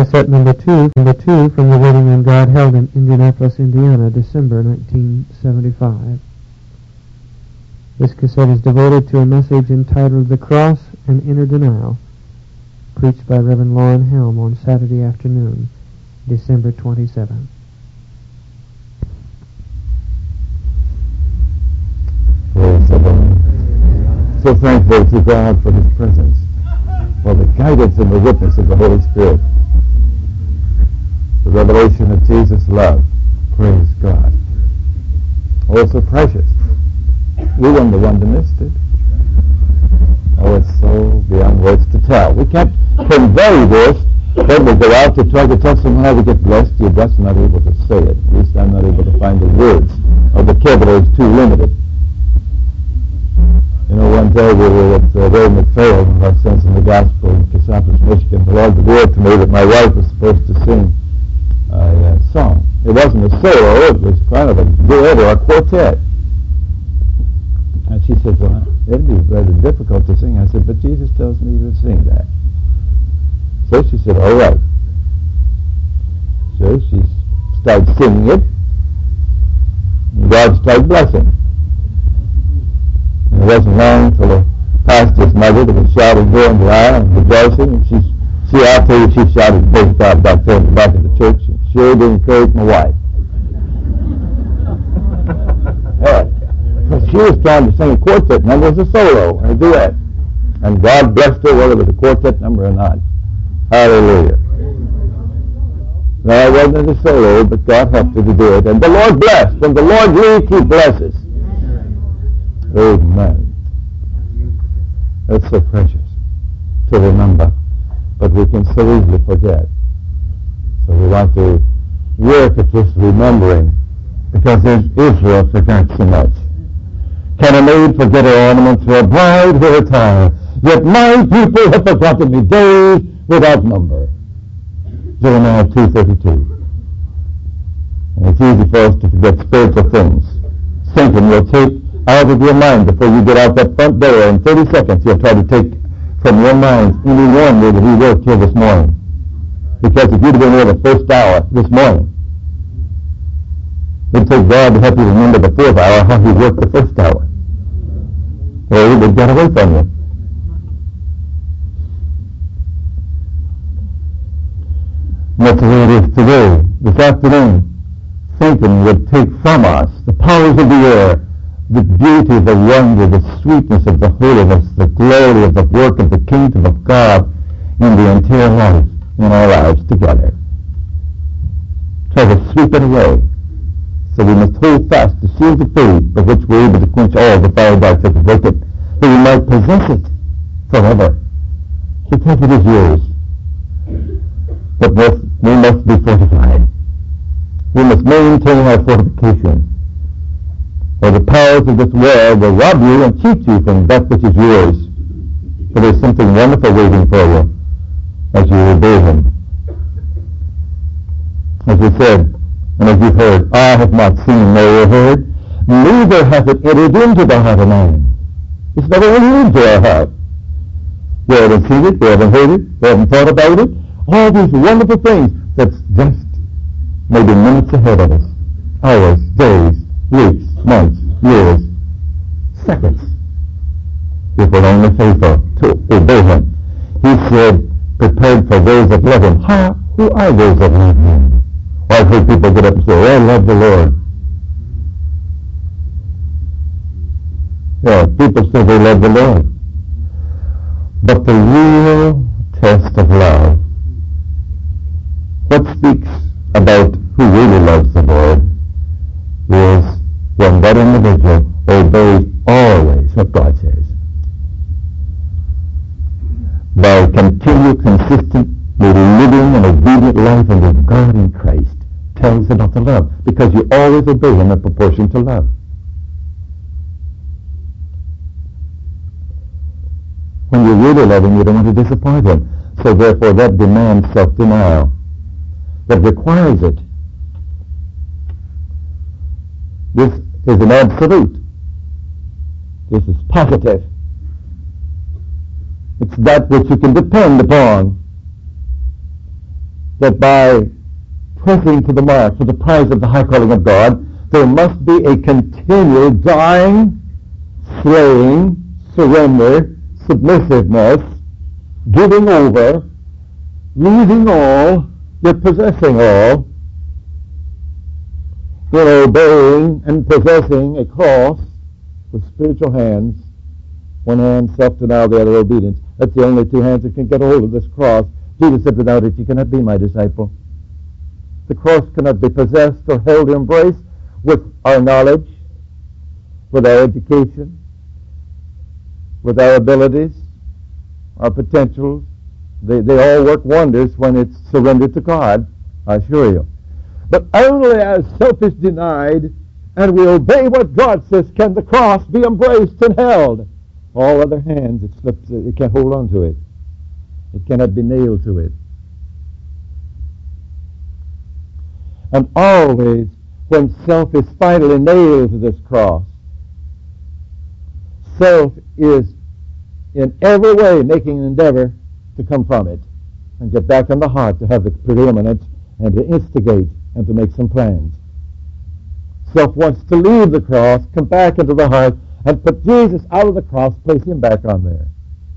Cassette number two, number two from the wedding in God held in Indianapolis, Indiana, December 1975. This cassette is devoted to a message entitled The Cross and Inner Denial, preached by Reverend Loren Helm on Saturday afternoon, December 27. Lord. So thankful to God for His presence, for the guidance and the witness of the Holy Spirit, the revelation of Jesus' love. Praise God. Oh, so precious. We weren't the one to miss it. Oh, it's so beyond words to tell. We can't convey this. Then we go out to try to tell someone how to get blessed. You're just not able to say it. At least I'm not able to find the words. Or the vocabulary is too limited. You know, one day we were at uh, Ray McPhail, our Sense in the Gospel in Cassopolis, Michigan. The Lord revealed to me that my wife was supposed to sing uh, song. It wasn't a solo. It was kind of a duet or a quartet. And she said, well, it'd be rather difficult to sing. I said, but Jesus tells me to sing that. So she said, all right. So she started singing it. And God started blessing. And it wasn't long until the pastor's mother was shouting and aisle and rejoicing. And she, she, I'll tell you, she shouted both out back there in the back of the church. And sure did encourage my wife. Because she was trying to sing a quartet number as a solo, and a duet. And God blessed her whether it was a quartet number or not. Hallelujah. No, it wasn't a solo, but God helped her to do it. And the Lord blessed. When the Lord leads, He blesses. Amen. That's so precious to remember. But we can so easily forget. So we want to work at this remembering because Israel forgot so much. Can a maid forget her ornaments or a bride her attire? Yet my people have forgotten me days without number. Jeremiah 2.32 And it's easy for us to forget spiritual things. Satan will take out of your mind before you get out that front door. In 30 seconds, he'll try to take from your mind any one that he wrote here this morning. Because if you'd have been here the first hour this morning, it'd take God to help you remember the fourth hour how he worked the first hour or he would away from you. And that's the way it is today. This afternoon, Satan would take from us the powers of the air, the beauty, the wonder, the sweetness of the holiness, the glory of the work of the kingdom of God in the entire life in our lives together. Try to sweep it away. So we must hold fast the shield of faith by which we're able to quench all the fire darts of the wicked, that we might possess it forever, because it is yours. But we must be fortified. We must maintain our fortification. For the powers of this world will rob you and cheat you from that which is yours. For there's something wonderful waiting for you as you obey him. As we said, and as you've heard, I have not seen nor heard, neither hath it entered into the heart of man. It's never entered into our heart. We haven't seen it, we haven't heard it, we haven't thought about it. All these wonderful things that's just maybe minutes ahead of us. Hours, days, weeks, months, years, seconds. If we're only faithful to obey him. He said, prepared for those that love him. How? Who are those that love him? I've heard people get up and say, oh, I love the Lord. Yeah, people say they love the Lord. But the real test of love, what speaks about who really loves the Lord, is when that individual obeys always what God says. By continual consistent, living an obedient life under God in Christ tells about the love because you always obey him in proportion to love. When you're really loving, you don't want to disappoint him. So therefore that demands self-denial. That requires it. This is an absolute. This is positive. It's that which you can depend upon. that by pressing to the mark for the prize of the high calling of God, there must be a continual dying, slaying, surrender, submissiveness, giving over, leaving all, yet possessing all, in obeying and possessing a cross with spiritual hands, one hand self-denial, the other obedience. That's the only two hands that can get hold of this cross. Jesus said, without it you cannot be my disciple. The cross cannot be possessed or held embraced with our knowledge, with our education, with our abilities, our potentials. They, they all work wonders when it's surrendered to God, I assure you. But only as self is denied and we obey what God says can the cross be embraced and held. All other hands, it slips, it can't hold on to it. It cannot be nailed to it. And always, when self is finally nailed to this cross, self is in every way making an endeavor to come from it and get back in the heart to have the preeminence and to instigate and to make some plans. Self wants to leave the cross, come back into the heart, and put Jesus out of the cross, place him back on there.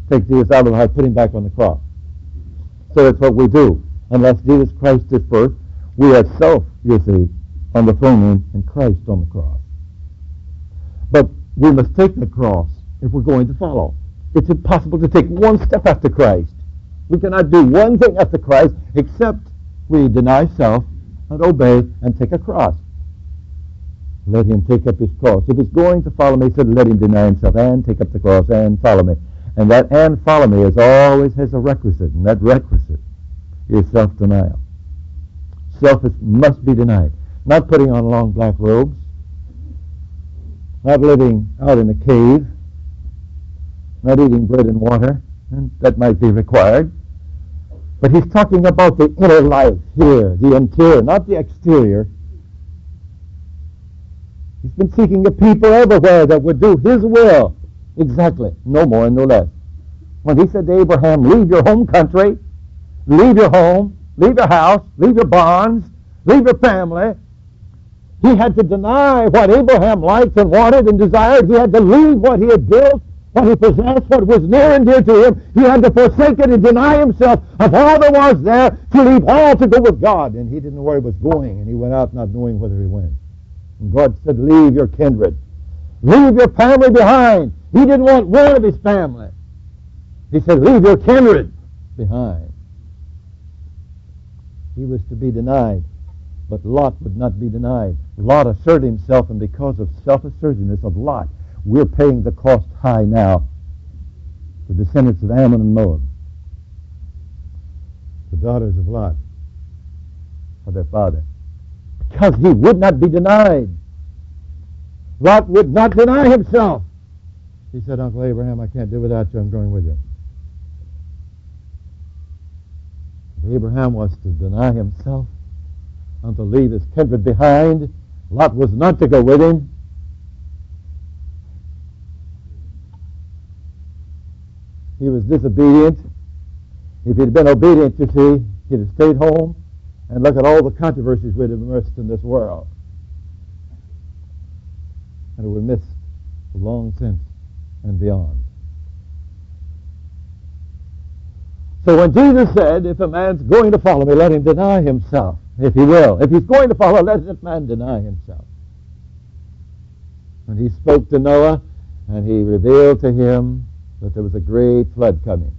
Take Jesus out of the heart, put him back on the cross. So that's what we do. Unless Jesus Christ is first, we have self, you see, on the throne room and Christ on the cross. But we must take the cross if we're going to follow. It's impossible to take one step after Christ. We cannot do one thing after Christ except we deny self and obey and take a cross. Let him take up his cross. If he's going to follow me, he said, let him deny himself and take up the cross and follow me. And that and follow me is always has a requisite, and that requisite is self-denial. Self must be denied. Not putting on long black robes, not living out in a cave, not eating bread and water, and that might be required. But he's talking about the inner life here, the interior, not the exterior. He's been seeking a people everywhere that would do his will. Exactly. No more and no less. When he said to Abraham, leave your home country, leave your home, leave your house, leave your bonds, leave your family, he had to deny what Abraham liked and wanted and desired. He had to leave what he had built, what he possessed, what was near and dear to him. He had to forsake it and deny himself of all there was there to leave all to go with God. And he didn't know where he was going, and he went out not knowing whither he went. God said, leave your kindred. Leave your family behind. He didn't want one of his family. He said, leave your kindred behind. He was to be denied. But Lot would not be denied. Lot asserted himself, and because of self-assertiveness of Lot, we're paying the cost high now. The descendants of Ammon and Moab. The daughters of Lot for their father because he would not be denied. Lot would not deny himself. He said, Uncle Abraham, I can't do without you. I'm going with you. If Abraham was to deny himself and to leave his kindred behind. Lot was not to go with him. He was disobedient. If he'd been obedient, you see, he'd have stayed home and look at all the controversies we'd have immersed in this world. And it would miss long since and beyond. So when Jesus said, if a man's going to follow me, let him deny himself, if he will. If he's going to follow, let that man deny himself. And he spoke to Noah, and he revealed to him that there was a great flood coming.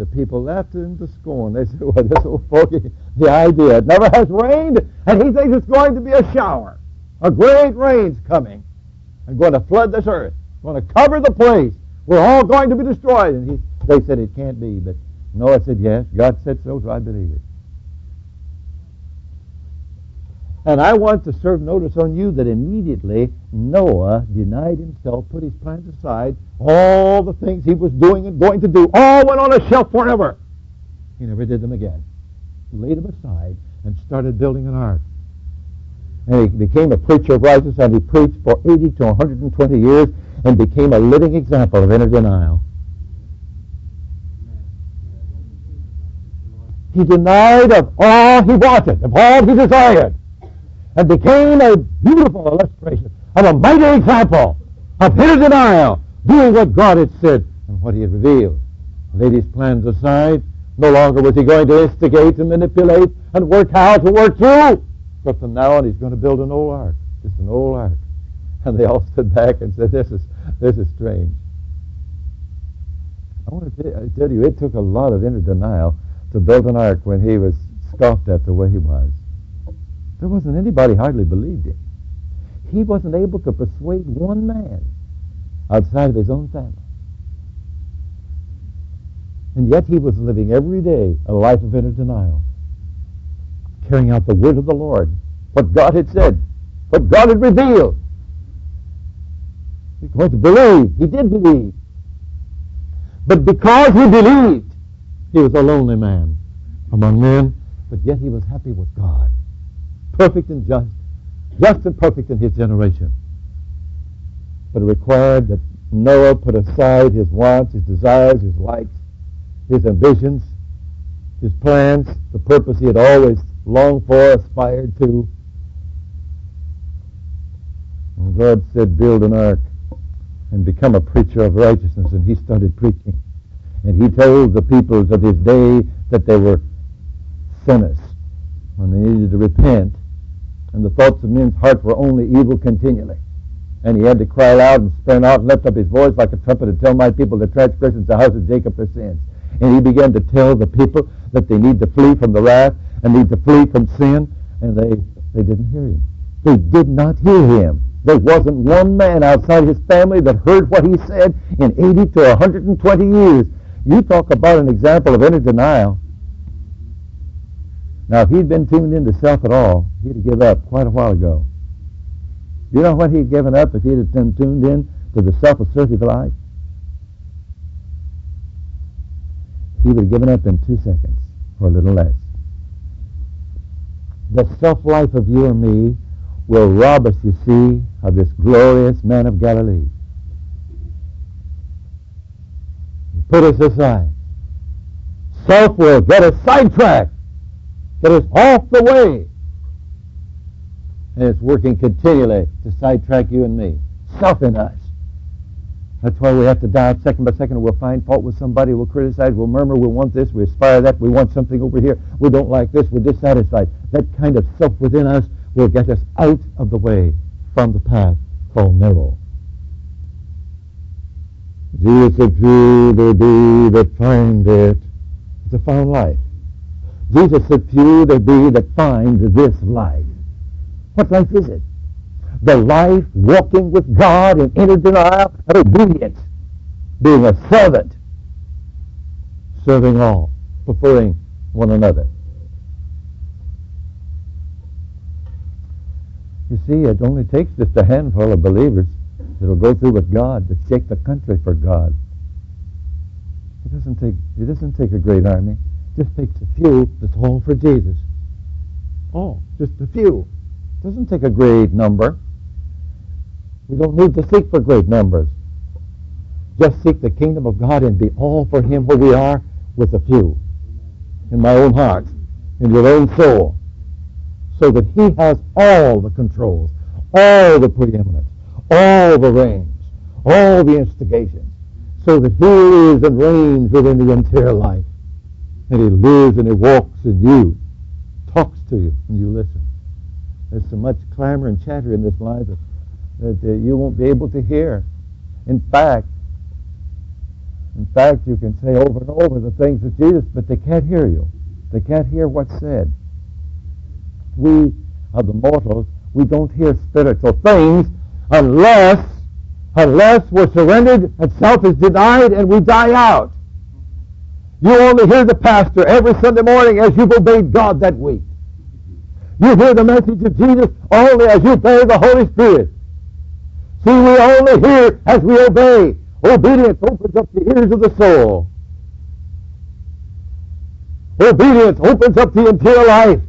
The people laughed him to scorn. They said, well, this old fogey, the idea, it never has rained, and he thinks it's going to be a shower. A great rain's coming and going to flood this earth, going to cover the place. We're all going to be destroyed. And he, they said, it can't be. But Noah said, yes, God said so, so I believe it. And I want to serve notice on you that immediately Noah denied himself, put his plans aside, all the things he was doing and going to do, all went on a shelf forever. He never did them again. Laid them aside and started building an ark. And he became a preacher of righteousness, and he preached for 80 to 120 years and became a living example of inner denial. He denied of all he wanted, of all he desired, and became a beautiful illustration of a mighty example of his denial, doing what God had said and what he had revealed. Laid his plans aside. No longer was he going to instigate and manipulate and work how to work through. But from now on, he's going to build an old ark, just an old ark. And they all stood back and said, "This is this is strange." I want to tell you, it took a lot of inner denial to build an ark when he was scoffed at the way he was. There wasn't anybody hardly believed him. He wasn't able to persuade one man outside of his own family. And yet he was living every day a life of inner denial, carrying out the word of the Lord, what God had said, what God had revealed. He's going to believe. He did believe. But because he believed, he was a lonely man among men, but yet he was happy with God. Perfect and just, just and perfect in his generation. But it required that Noah put aside his wants, his desires, his likes, his ambitions, his plans, the purpose he had always longed for, aspired to. And God said, build an ark and become a preacher of righteousness. And he started preaching. And he told the peoples of his day that they were sinners and they needed to repent. And the thoughts of men's hearts were only evil continually. And he had to cry aloud and spare out and lift up his voice like a trumpet and tell my people the transgressions the house of Jacob their sins. And he began to tell the people that they need to flee from the wrath and need to flee from sin. And they, they didn't hear him. They did not hear him. There wasn't one man outside his family that heard what he said in 80 to 120 years. You talk about an example of inner denial. Now, if he'd been tuned into self at all, he'd have given up quite a while ago. Do You know what he'd given up if he'd have been tuned in to the self-assertive life? He would have given up in two seconds, or a little less. The self-life of you and me will rob us, you see, of this glorious man of Galilee. Put us aside. Self will get us sidetracked, get us off the way. And it's working continually to sidetrack you and me. Self in us. That's why we have to die second by second. We'll find fault with somebody. We'll criticize. We'll murmur. We want this. We aspire that. We want something over here. We don't like this. We're dissatisfied. That kind of self within us will get us out of the way from the path called narrow. Jesus said, Few there be that find it. It's a found life. Jesus said, Few there be that find this life. What life is it? The life walking with God in inner denial and obedience, being a servant, serving all, preferring one another. You see, it only takes just a handful of believers that will go through with God to shake the country for God. It doesn't take it doesn't take a great army. Just takes a few that's all for Jesus. Oh, just a few. Doesn't take a great number. We don't need to seek for great numbers. Just seek the kingdom of God and be all for Him where we are with a few. In my own heart, in your own soul so that he has all the controls, all the preeminence, all the reigns, all the instigations, so that he is and reigns within the entire life. And he lives and he walks in you, talks to you, and you listen. There's so much clamor and chatter in this life that, that you won't be able to hear. In fact, in fact, you can say over and over the things of Jesus, but they can't hear you. They can't hear what's said we are the mortals, we don't hear spiritual things unless, unless we're surrendered and self is denied and we die out. You only hear the pastor every Sunday morning as you've obeyed God that week. You hear the message of Jesus only as you obey the Holy Spirit. See, we only hear as we obey. Obedience opens up the ears of the soul. Obedience opens up the interior life.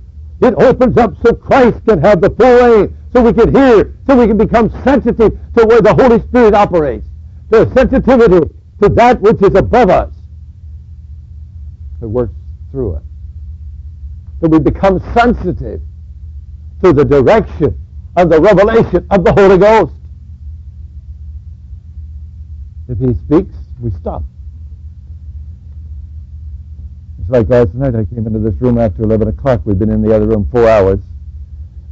It opens up so Christ can have the full reign, so we can hear, so we can become sensitive to where the Holy Spirit operates. The sensitivity to that which is above us. It works through us. that we become sensitive to the direction of the revelation of the Holy Ghost. If he speaks, we stop. It's like last night I came into this room after 11 o'clock. We've been in the other room four hours.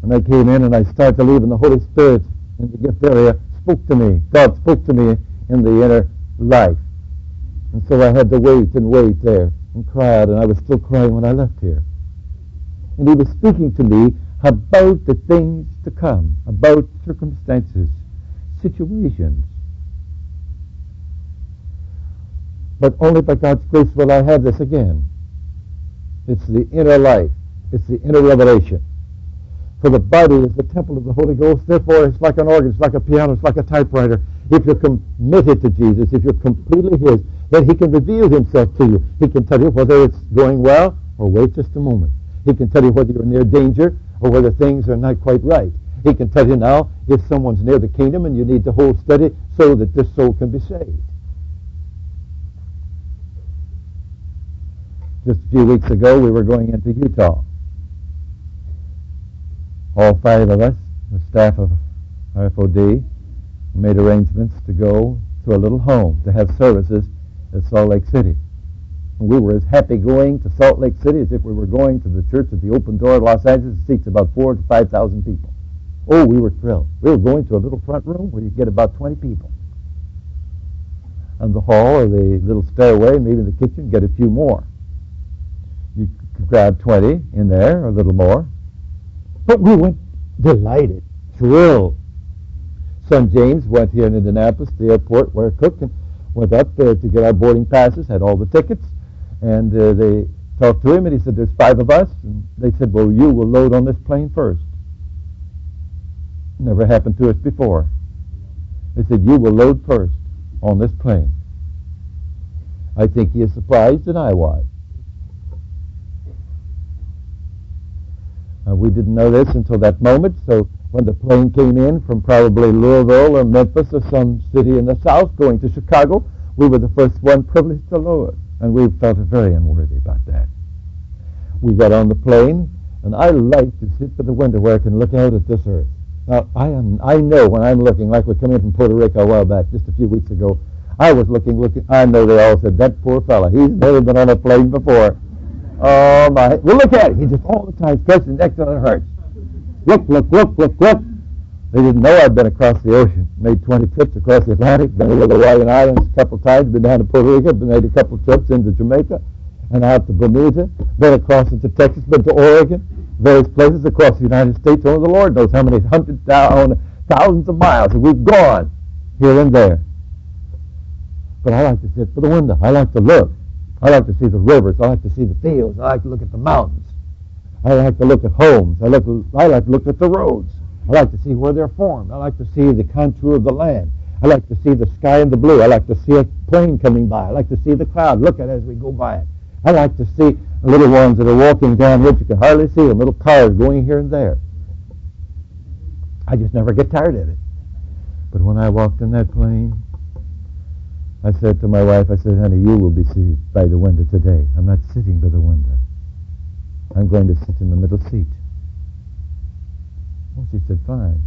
And I came in and I started to leave and the Holy Spirit in the gift area spoke to me. God spoke to me in the inner life. And so I had to wait and wait there and out, and I was still crying when I left here. And he was speaking to me about the things to come, about circumstances, situations. But only by God's grace will I have this again. It's the inner life. It's the inner revelation. For the body is the temple of the Holy Ghost. Therefore, it's like an organ. It's like a piano. It's like a typewriter. If you're committed to Jesus, if you're completely His, then He can reveal Himself to you. He can tell you whether it's going well or wait just a moment. He can tell you whether you're near danger or whether things are not quite right. He can tell you now if someone's near the kingdom and you need to hold steady so that this soul can be saved. Just a few weeks ago, we were going into Utah. All five of us, the staff of RFOD, made arrangements to go to a little home to have services at Salt Lake City. And We were as happy going to Salt Lake City as if we were going to the church at the Open Door of Los Angeles. It seats about four to five thousand people. Oh, we were thrilled. We were going to a little front room where you get about 20 people. And the hall or the little stairway, maybe the kitchen, get a few more. You could grab 20 in there, or a little more. But we went delighted, thrilled. Son James went here in Indianapolis, the airport, Weir Cook, and went up there to get our boarding passes, had all the tickets, and uh, they talked to him, and he said, there's five of us. And they said, well, you will load on this plane first. Never happened to us before. They said, you will load first on this plane. I think he is surprised, and I was. Uh, we didn't know this until that moment, so when the plane came in from probably Louisville or Memphis or some city in the south going to Chicago, we were the first one privileged to load. And we felt very unworthy about that. We got on the plane, and I like to sit by the window where I can look out at this earth. Now, I am, I know when I'm looking, like we come in from Puerto Rico a while back, just a few weeks ago, I was looking, looking, I know they all said, that poor fella, he's never been on a plane before. Oh, my, well, look at it. He just all the time stretching next to the hurts. Look, look, look, look, look. They didn't know I'd been across the ocean. Made 20 trips across the Atlantic. Been to the Hawaiian Islands a couple times. Been down to Puerto Rico. Been made a couple trips into Jamaica and out to Bermuda. Been across into Texas. Been to Oregon. Various places across the United States. Only the Lord knows how many hundreds, thousands of miles we've gone here and there. But I like to sit by the window. I like to look. I like to see the rivers. I like to see the fields. I like to look at the mountains. I like to look at homes. I, look, I like to look at the roads. I like to see where they're formed. I like to see the contour of the land. I like to see the sky and the blue. I like to see a plane coming by. I like to see the cloud. Look at it as we go by it. I like to see little ones that are walking down which you can hardly see them, little cars going here and there. I just never get tired of it. But when I walked in that plane, I said to my wife, I said, honey, you will be seated by the window today. I'm not sitting by the window. I'm going to sit in the middle seat. Oh, she said, fine.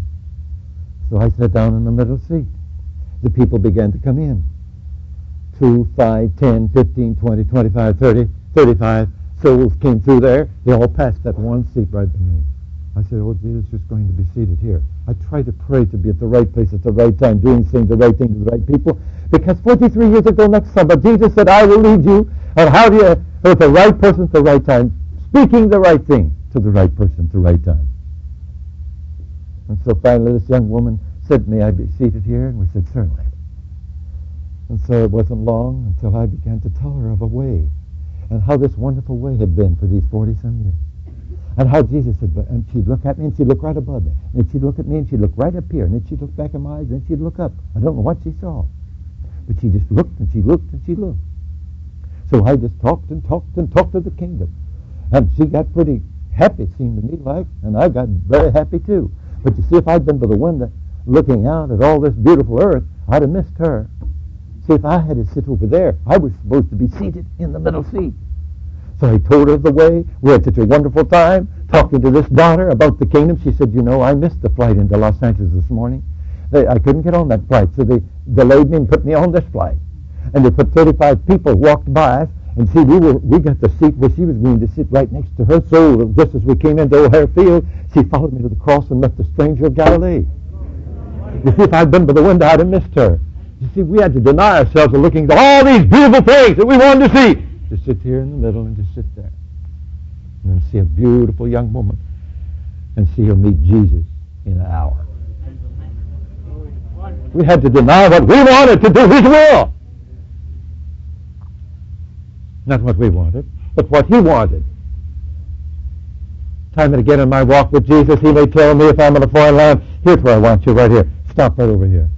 So I sat down in the middle seat. The people began to come in. Two, five, ten, fifteen, twenty, twenty-five, thirty, thirty-five souls came through there. They all passed that one seat right by me. I said, oh, Jesus is going to be seated here. I try to pray to be at the right place at the right time, doing things the right thing to the right people. Because 43 years ago next summer, Jesus said, I will lead you. And how do you, with the right person at the right time, speaking the right thing to the right person at the right time. And so finally this young woman said, may I be seated here? And we said, certainly. And so it wasn't long until I began to tell her of a way and how this wonderful way had been for these 40-some years. And how Jesus had been, and she'd look at me and she'd look right above me. And she'd look at me and she'd look right up here. And then she'd look back in my eyes and she'd look up. I don't know what she saw. But she just looked and she looked and she looked. So I just talked and talked and talked of the kingdom. And she got pretty happy, seemed to me like, and I got very happy too. But you see, if I'd been by the window looking out at all this beautiful earth, I'd have missed her. See, if I had to sit over there, I was supposed to be seated in the middle seat. So I told her the way. We had such a wonderful time talking to this daughter about the kingdom. She said, you know, I missed the flight into Los Angeles this morning. They, I couldn't get on that flight, so they delayed me and put me on this flight. And they put 35 people walked by us, and see, we were we got the seat where she was going to sit right next to her. So just as we came into O'Hare Field, she followed me to the cross and met the stranger of Galilee. You see, if I'd been by the window, I'd have missed her. You see, we had to deny ourselves of looking at all these beautiful things that we wanted to see. Just sit here in the middle and just sit there. And then see a beautiful young woman and see her meet Jesus in an hour. We had to deny what we wanted to do His will. Not what we wanted, but what He wanted. Time and again in my walk with Jesus, He may tell me if I'm in a foreign land, here's where I want you, right here. Stop right over here.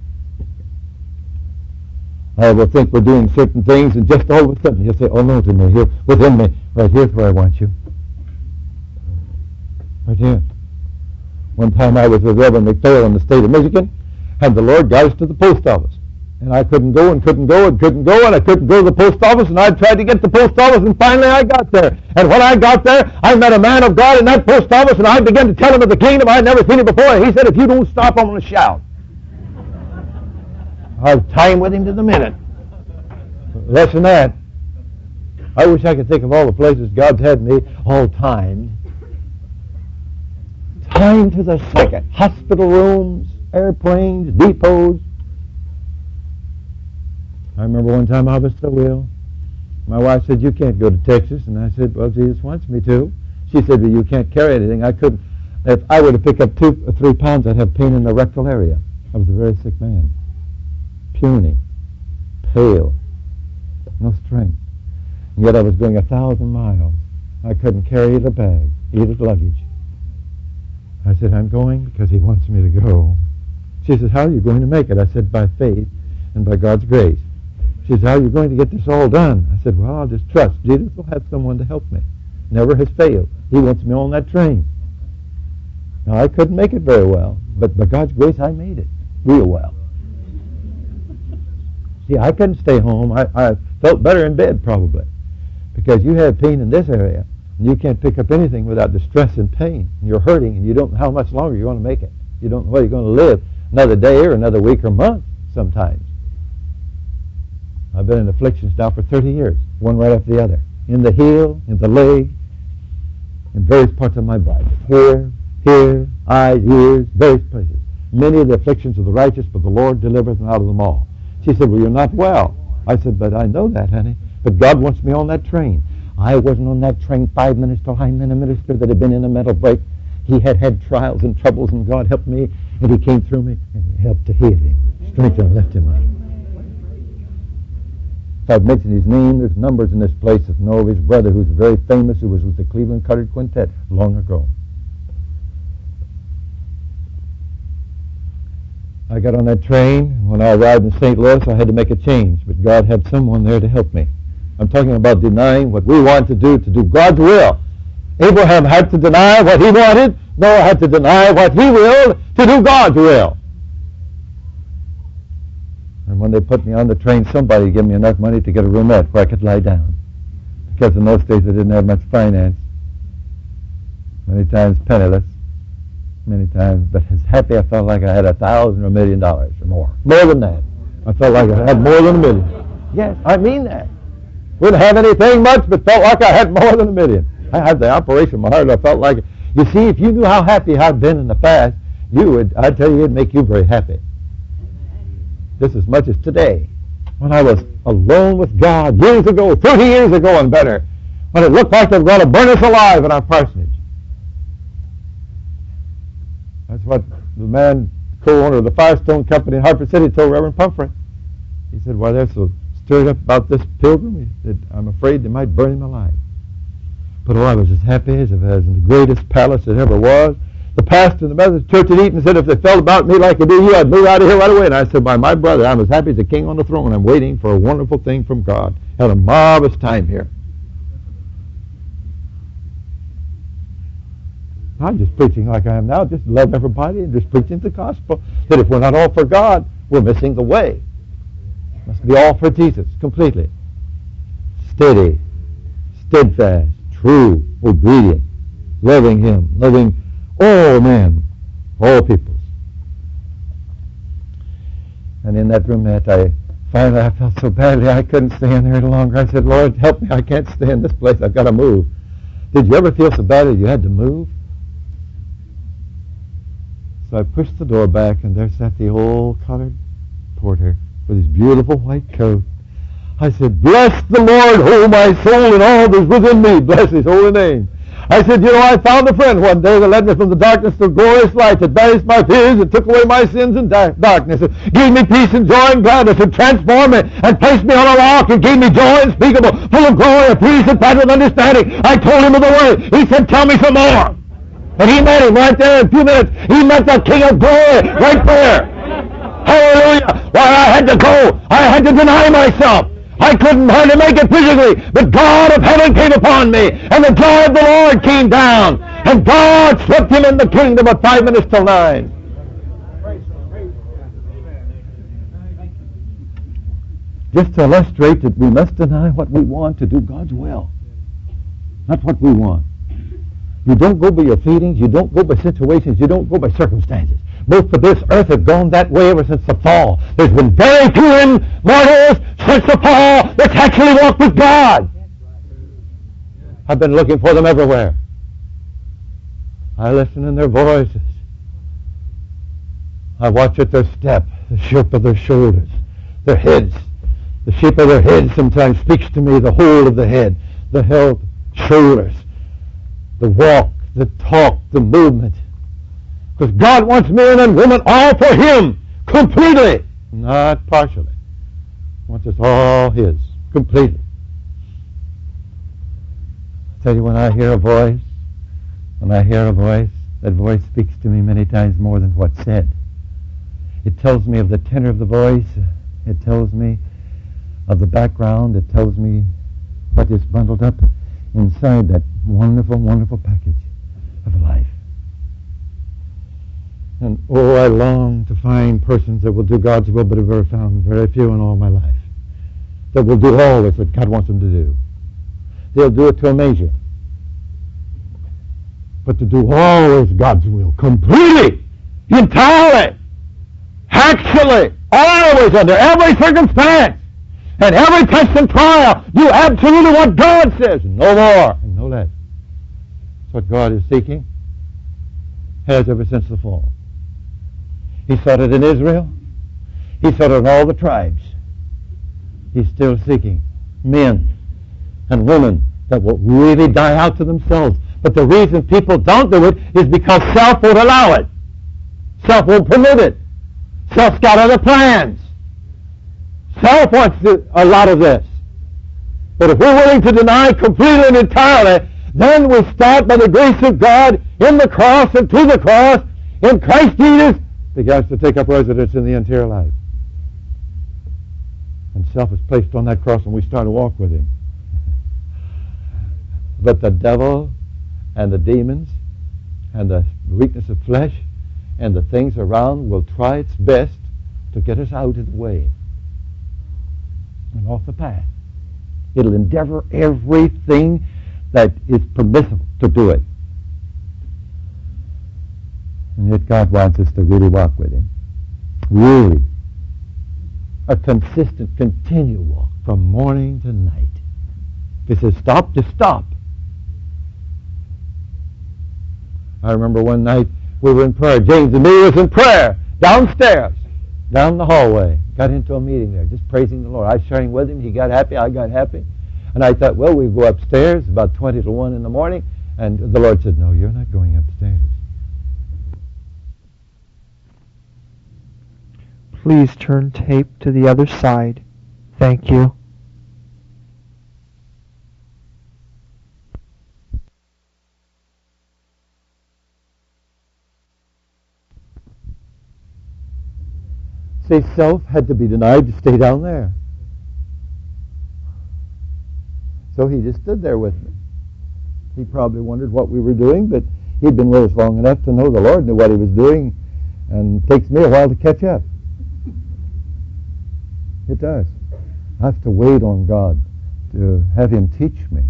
I will think we're doing certain things, and just all of a sudden he'll say, oh no to me, here, within me, right here's where I want you. Right here. One time I was with Reverend McPhail in the state of Michigan, and the Lord got us to the post office. And I couldn't go and couldn't go and couldn't go and I couldn't go to the post office and I tried to get to the post office and finally I got there. And when I got there, I met a man of God in that post office and I began to tell him of the kingdom. I'd never seen it before. And he said, if you don't stop, I'm going to shout. I have time with him to the minute. Less than that. I wish I could think of all the places God's had me all timed. Time to the second. Hospital rooms, airplanes, depots. I remember one time I was so ill. My wife said, you can't go to Texas. And I said, well, Jesus wants me to. She said, well, you can't carry anything. I couldn't. If I were to pick up two or three pounds, I'd have pain in the rectal area. I was a very sick man. Puny. Pale. No strength. And yet I was going a thousand miles. I couldn't carry the bag, either luggage. I said, I'm going because he wants me to go. She says, how are you going to make it? I said, by faith and by God's grace. She says, how are you going to get this all done? I said, well, I'll just trust. Jesus will have someone to help me. Never has failed. He wants me on that train. Now, I couldn't make it very well, but by God's grace, I made it real well. See, I couldn't stay home. I, I felt better in bed, probably, because you have pain in this area, and you can't pick up anything without distress and pain. And you're hurting, and you don't know how much longer you're going to make it. You don't know whether you're going to live another day or another week or month sometimes. I've been in afflictions now for 30 years, one right after the other. In the heel, in the leg, in various parts of my body. Here, here, eyes, ears, various places. Many of the afflictions of the righteous, but the Lord delivereth them out of them all. She said, well, you're not well. I said, but I know that, honey. But God wants me on that train. I wasn't on that train five minutes till I met a minister that had been in a mental break. He had had trials and troubles, and God helped me, and he came through me and helped to heal him. Strength and left him up. I've mentioned his name, there's numbers in this place that know of his brother who's very famous, who was with the Cleveland Colored Quintet long ago. I got on that train. When I arrived in St. Louis, I had to make a change, but God had someone there to help me. I'm talking about denying what we want to do to do God's will. Abraham had to deny what he wanted. Noah had to deny what he willed to do God's will. And when they put me on the train, somebody gave me enough money to get a roomette where I could lie down. Because in those days I didn't have much finance. Many times penniless. Many times, but as happy I felt like I had a thousand or a million dollars or more. More than that. I felt like I had more than a million. Yes, I mean that. Wouldn't have anything much, but felt like I had more than a million. I had the operation in my heart. I felt like, you see, if you knew how happy I've been in the past, you would, I'd tell you, it'd make you very happy just as much as today. When I was alone with God years ago, 30 years ago and better, when it looked like they were going to burn us alive in our parsonage. That's what the man, co-owner of the Firestone Company in Hartford City told Reverend Pumphrey. He said, why they're so stirred up about this pilgrim, said, I'm afraid they might burn him alive. But oh, I was as happy as if I was in the greatest palace that ever was the pastor in the Methodist Church at Eaton said, if they felt about me like they do you, I'd move out of here right away. And I said, my, my brother, I'm as happy as a king on the throne. I'm waiting for a wonderful thing from God. Had a marvelous time here. I'm just preaching like I am now, just love everybody and just preaching the gospel. That if we're not all for God, we're missing the way. Must be all for Jesus, completely. Steady, steadfast, true, obedient, loving him, loving all men, all peoples. And in that roomette, I finally I felt so badly I couldn't stay in there any longer. I said, Lord, help me. I can't stay in this place. I've got to move. Did you ever feel so badly you had to move? So I pushed the door back, and there sat the old colored porter with his beautiful white coat. I said, Bless the Lord, oh my soul, and all that's within me. Bless his holy name. I said, you know, I found a friend one day that led me from the darkness to glorious light, that banished my fears, and took away my sins and darkness, and gave me peace and joy and gladness, and transformed me, and placed me on a rock, and gave me joy unspeakable, full of glory, and peace, and pattern understanding. I told him of the way. He said, tell me some more. And he met him right there in a few minutes. He met the King of Glory right there. Hallelujah. Why, I had to go. I had to deny myself. I couldn't hardly make it physically, but God of heaven came upon me, and the joy of the Lord came down, and God swept him in the kingdom at five minutes till nine. Just to illustrate that we must deny what we want to do God's will, not what we want. You don't go by your feelings, you don't go by situations, you don't go by circumstances. Most of this earth has gone that way ever since the fall. There's been very few mortals since the fall that's actually walked with God. I've been looking for them everywhere. I listen in their voices. I watch at their step, the shape of their shoulders, their heads. The shape of their heads sometimes speaks to me, the whole of the head, the head, shoulders, the walk, the talk, the movement. Because God wants men and women all for Him, completely, not partially. He wants us all His, completely. I tell you, when I hear a voice, when I hear a voice, that voice speaks to me many times more than what's said. It tells me of the tenor of the voice. It tells me of the background. It tells me what is bundled up inside that wonderful, wonderful package of life. And oh, I long to find persons that will do God's will, but I've ever found very few in all my life. That will do all this that God wants them to do. They'll do it to a measure. But to do always God's will, completely, entirely, actually, always under every circumstance, and every test and trial, do absolutely what God says, no more and no less. That's what God is seeking, has ever since the fall. He sought it in Israel. He sought it in all the tribes. He's still seeking men and women that will really die out to themselves. But the reason people don't do it is because self won't allow it. Self won't permit it. Self's got other plans. Self wants to, a lot of this. But if we're willing to deny completely and entirely, then we start by the grace of God in the cross and to the cross in Christ Jesus begins to take up residence in the interior life. And self is placed on that cross and we start to walk with him. but the devil and the demons and the weakness of flesh and the things around will try its best to get us out of the way and off the path. It'll endeavor everything that is permissible to do it. And yet God wants us to really walk with him. Really. A consistent, continual walk from morning to night. If he says stop, just stop. I remember one night we were in prayer. James and me was in prayer downstairs, down the hallway. Got into a meeting there, just praising the Lord. I was sharing with him. He got happy. I got happy. And I thought, well, we go upstairs about 20 to 1 in the morning. And the Lord said, no, you're not going upstairs. Please turn tape to the other side. Thank you. Say self had to be denied to stay down there. So he just stood there with me. He probably wondered what we were doing, but he'd been with us long enough to know the Lord knew what he was doing, and it takes me a while to catch up. It does. I have to wait on God to have Him teach me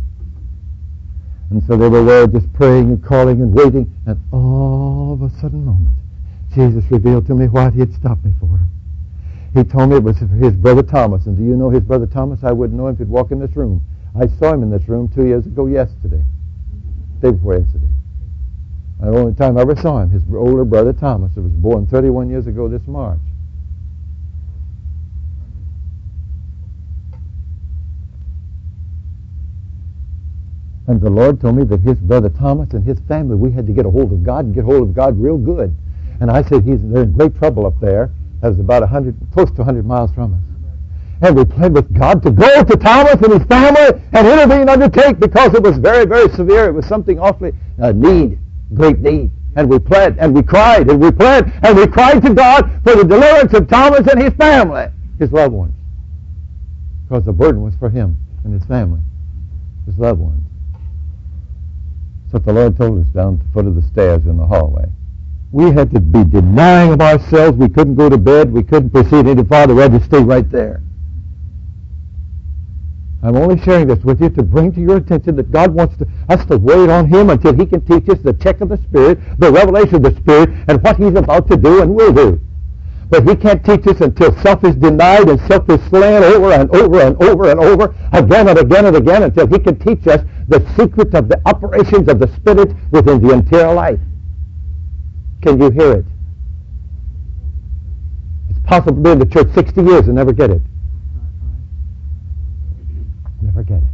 And so they were there just praying and calling and waiting. And all of a sudden moment, Jesus revealed to me what he had stopped me for. He told me it was for his brother Thomas. And do you know his brother Thomas? I wouldn't know him if he'd walk in this room. I saw him in this room two years ago yesterday. Day before yesterday. The only time I ever saw him, his older brother Thomas, who was born 31 years ago this March. And the Lord told me that his brother Thomas and his family, we had to get a hold of God and get hold of God real good. And I said, he's, they're in great trouble up there. That was about 100, close to 100 miles from us. And we pled with God to go to Thomas and his family and intervene, and undertake, because it was very, very severe. It was something awfully, uh, need, great need. And we pled, and we cried, and we pled, and we cried to God for the deliverance of Thomas and his family, his loved ones. Because the burden was for him and his family, his loved ones. What the Lord told us down at the foot of the stairs in the hallway. We had to be denying of ourselves. We couldn't go to bed. We couldn't proceed any farther. We had to stay right there. I'm only sharing this with you to bring to your attention that God wants to, us to wait on Him until He can teach us the check of the Spirit, the revelation of the Spirit, and what He's about to do and will do. But He can't teach us until self is denied and self is slain over and over and over and over, again and again and again, until He can teach us the secrets of the operations of the Spirit within the interior life. Can you hear it? It's possible to be in the church 60 years and never get it. Never get it.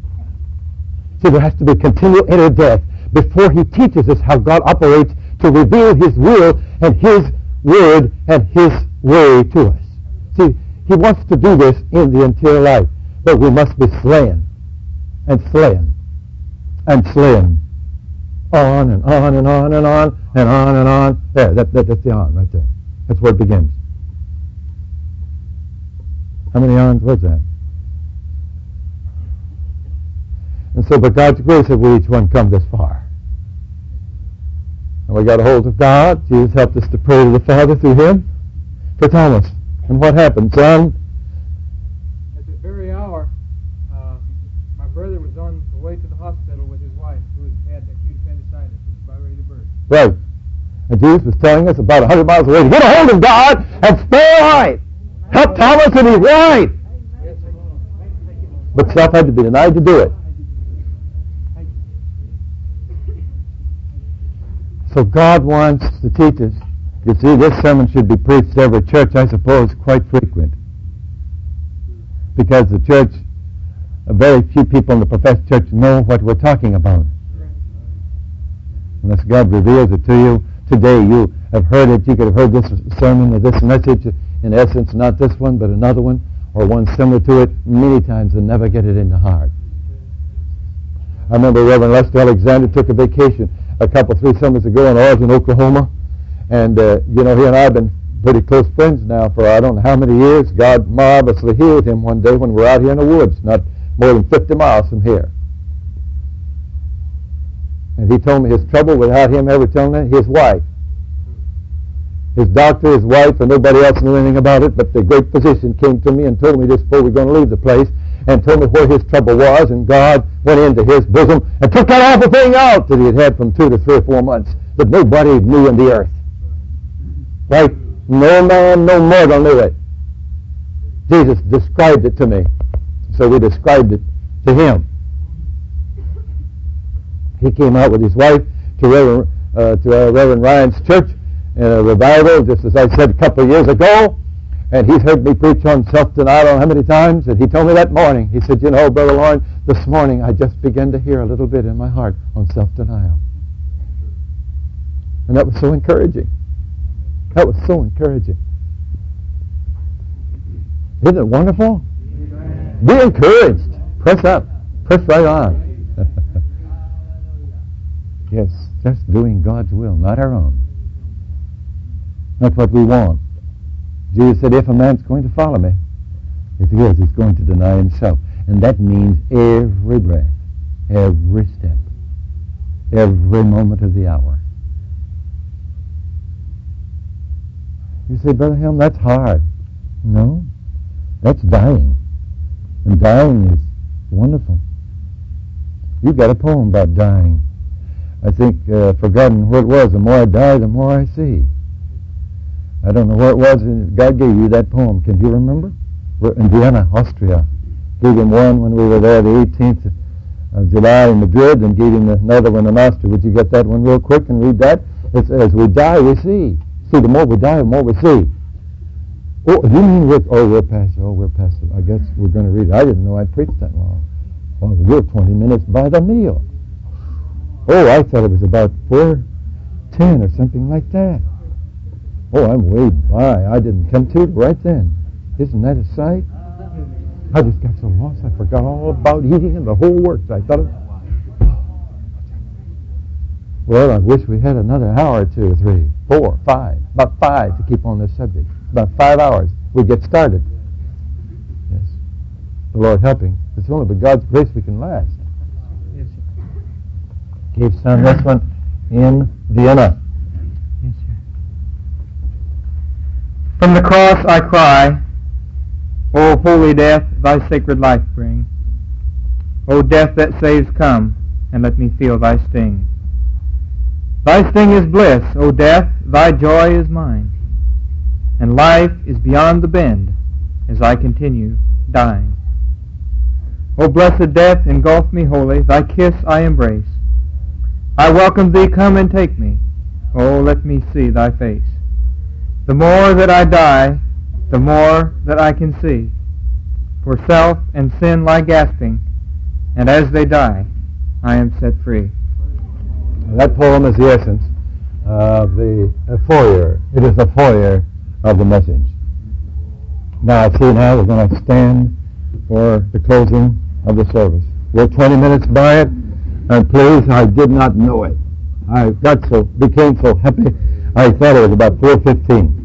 See, there has to be continual inner death before he teaches us how God operates to reveal his will and his word and his way to us. See, he wants to do this in the interior life, but we must be slain and slain and slain on and on and on and on and on and on. There, that, that, that's the on right there. That's where it begins. How many ons was that? And so, by God's grace, have we each one come this far. And we got a hold of God. Jesus helped us to pray to the Father through him for Thomas. And what happened, son? At this very hour, uh, my brother was on the way to the hospital with his wife, who had acute appendicitis. He was about ready to burst. Right. And Jesus was telling us about 100 miles away to get a hold of God and stay alive. Help Thomas and he's right. But self had to be denied to do it. So God wants to teach us. You see, this sermon should be preached every church, I suppose, quite frequent. Because the church, very few people in the professed church know what we're talking about. Unless God reveals it to you today, you have heard it. You could have heard this sermon or this message, in essence, not this one, but another one, or one similar to it, many times and never get it in the heart. I remember Reverend Lester Alexander took a vacation a couple, three summers ago in Origin, Oklahoma. And, uh, you know, he and I have been pretty close friends now for I don't know how many years. God marvelously healed him one day when we were out here in the woods, not more than 50 miles from here. And he told me his trouble without him ever telling me, his wife. His doctor, his wife, and nobody else knew anything about it, but the great physician came to me and told me just before we were going to leave the place and told me where his trouble was, and God went into his bosom and took that awful thing out that he had had from two to three or four months that nobody knew in the earth. Right? No man, no mortal knew it. Jesus described it to me. So we described it to him. He came out with his wife to Reverend, uh, to uh, Reverend Ryan's church in a revival, just as I said a couple of years ago. And he's heard me preach on self-denial how many times. And he told me that morning, he said, you know, Brother Loring, this morning I just began to hear a little bit in my heart on self-denial. And that was so encouraging. That was so encouraging. Isn't it wonderful? Be encouraged. Press up. Press right on. Yes, just doing God's will, not our own. Not what we want. Jesus said, if a man's going to follow me, if he is, he's going to deny himself. And that means every breath, every step, every moment of the hour. You say, Brother Helm, that's hard. No, that's dying. And dying is wonderful. You've got a poem about dying. I think, uh, forgotten where it was. The more I die, the more I see. I don't know where it was. God gave you that poem. Can you remember? We're in Vienna, Austria. Gave him one when we were there, the 18th of July in Madrid, and gave him another one in Austria. Would you get that one real quick and read that? It's as we die, we see. See, the more we die, the more we see. Oh, you mean we're, oh, we're past, oh, we're past it. I guess we're going to read it. I didn't know I preached that long. Well, we're 20 minutes by the meal. Oh, I thought it was about 4.10 or something like that. Oh, I'm way by. I didn't come to it right then. Isn't that a sight? I just got so lost I forgot all about eating and the whole works. I thought, well, I wish we had another hour or two, three, four, five, about five to keep on this subject. About five hours, we get started. Yes. The Lord helping. It's only by God's grace we can last. Gave son this one in Vienna. Yes, sir. From the cross I cry, O holy death, thy sacred life bring. O death that saves, come, and let me feel thy sting. Thy sting is bliss, O death, thy joy is mine. And life is beyond the bend as I continue dying. O blessed death, engulf me wholly, thy kiss I embrace. I welcome thee, come and take me. Oh, let me see thy face. The more that I die, the more that I can see. For self and sin lie gasping, and as they die, I am set free. That poem is the essence of the foyer. It is the foyer of the message. Now, see now we're going to stand for the closing of the service. We're 20 minutes by it, and please, I did not know it. I got so, became so happy, I thought it was about 4.15.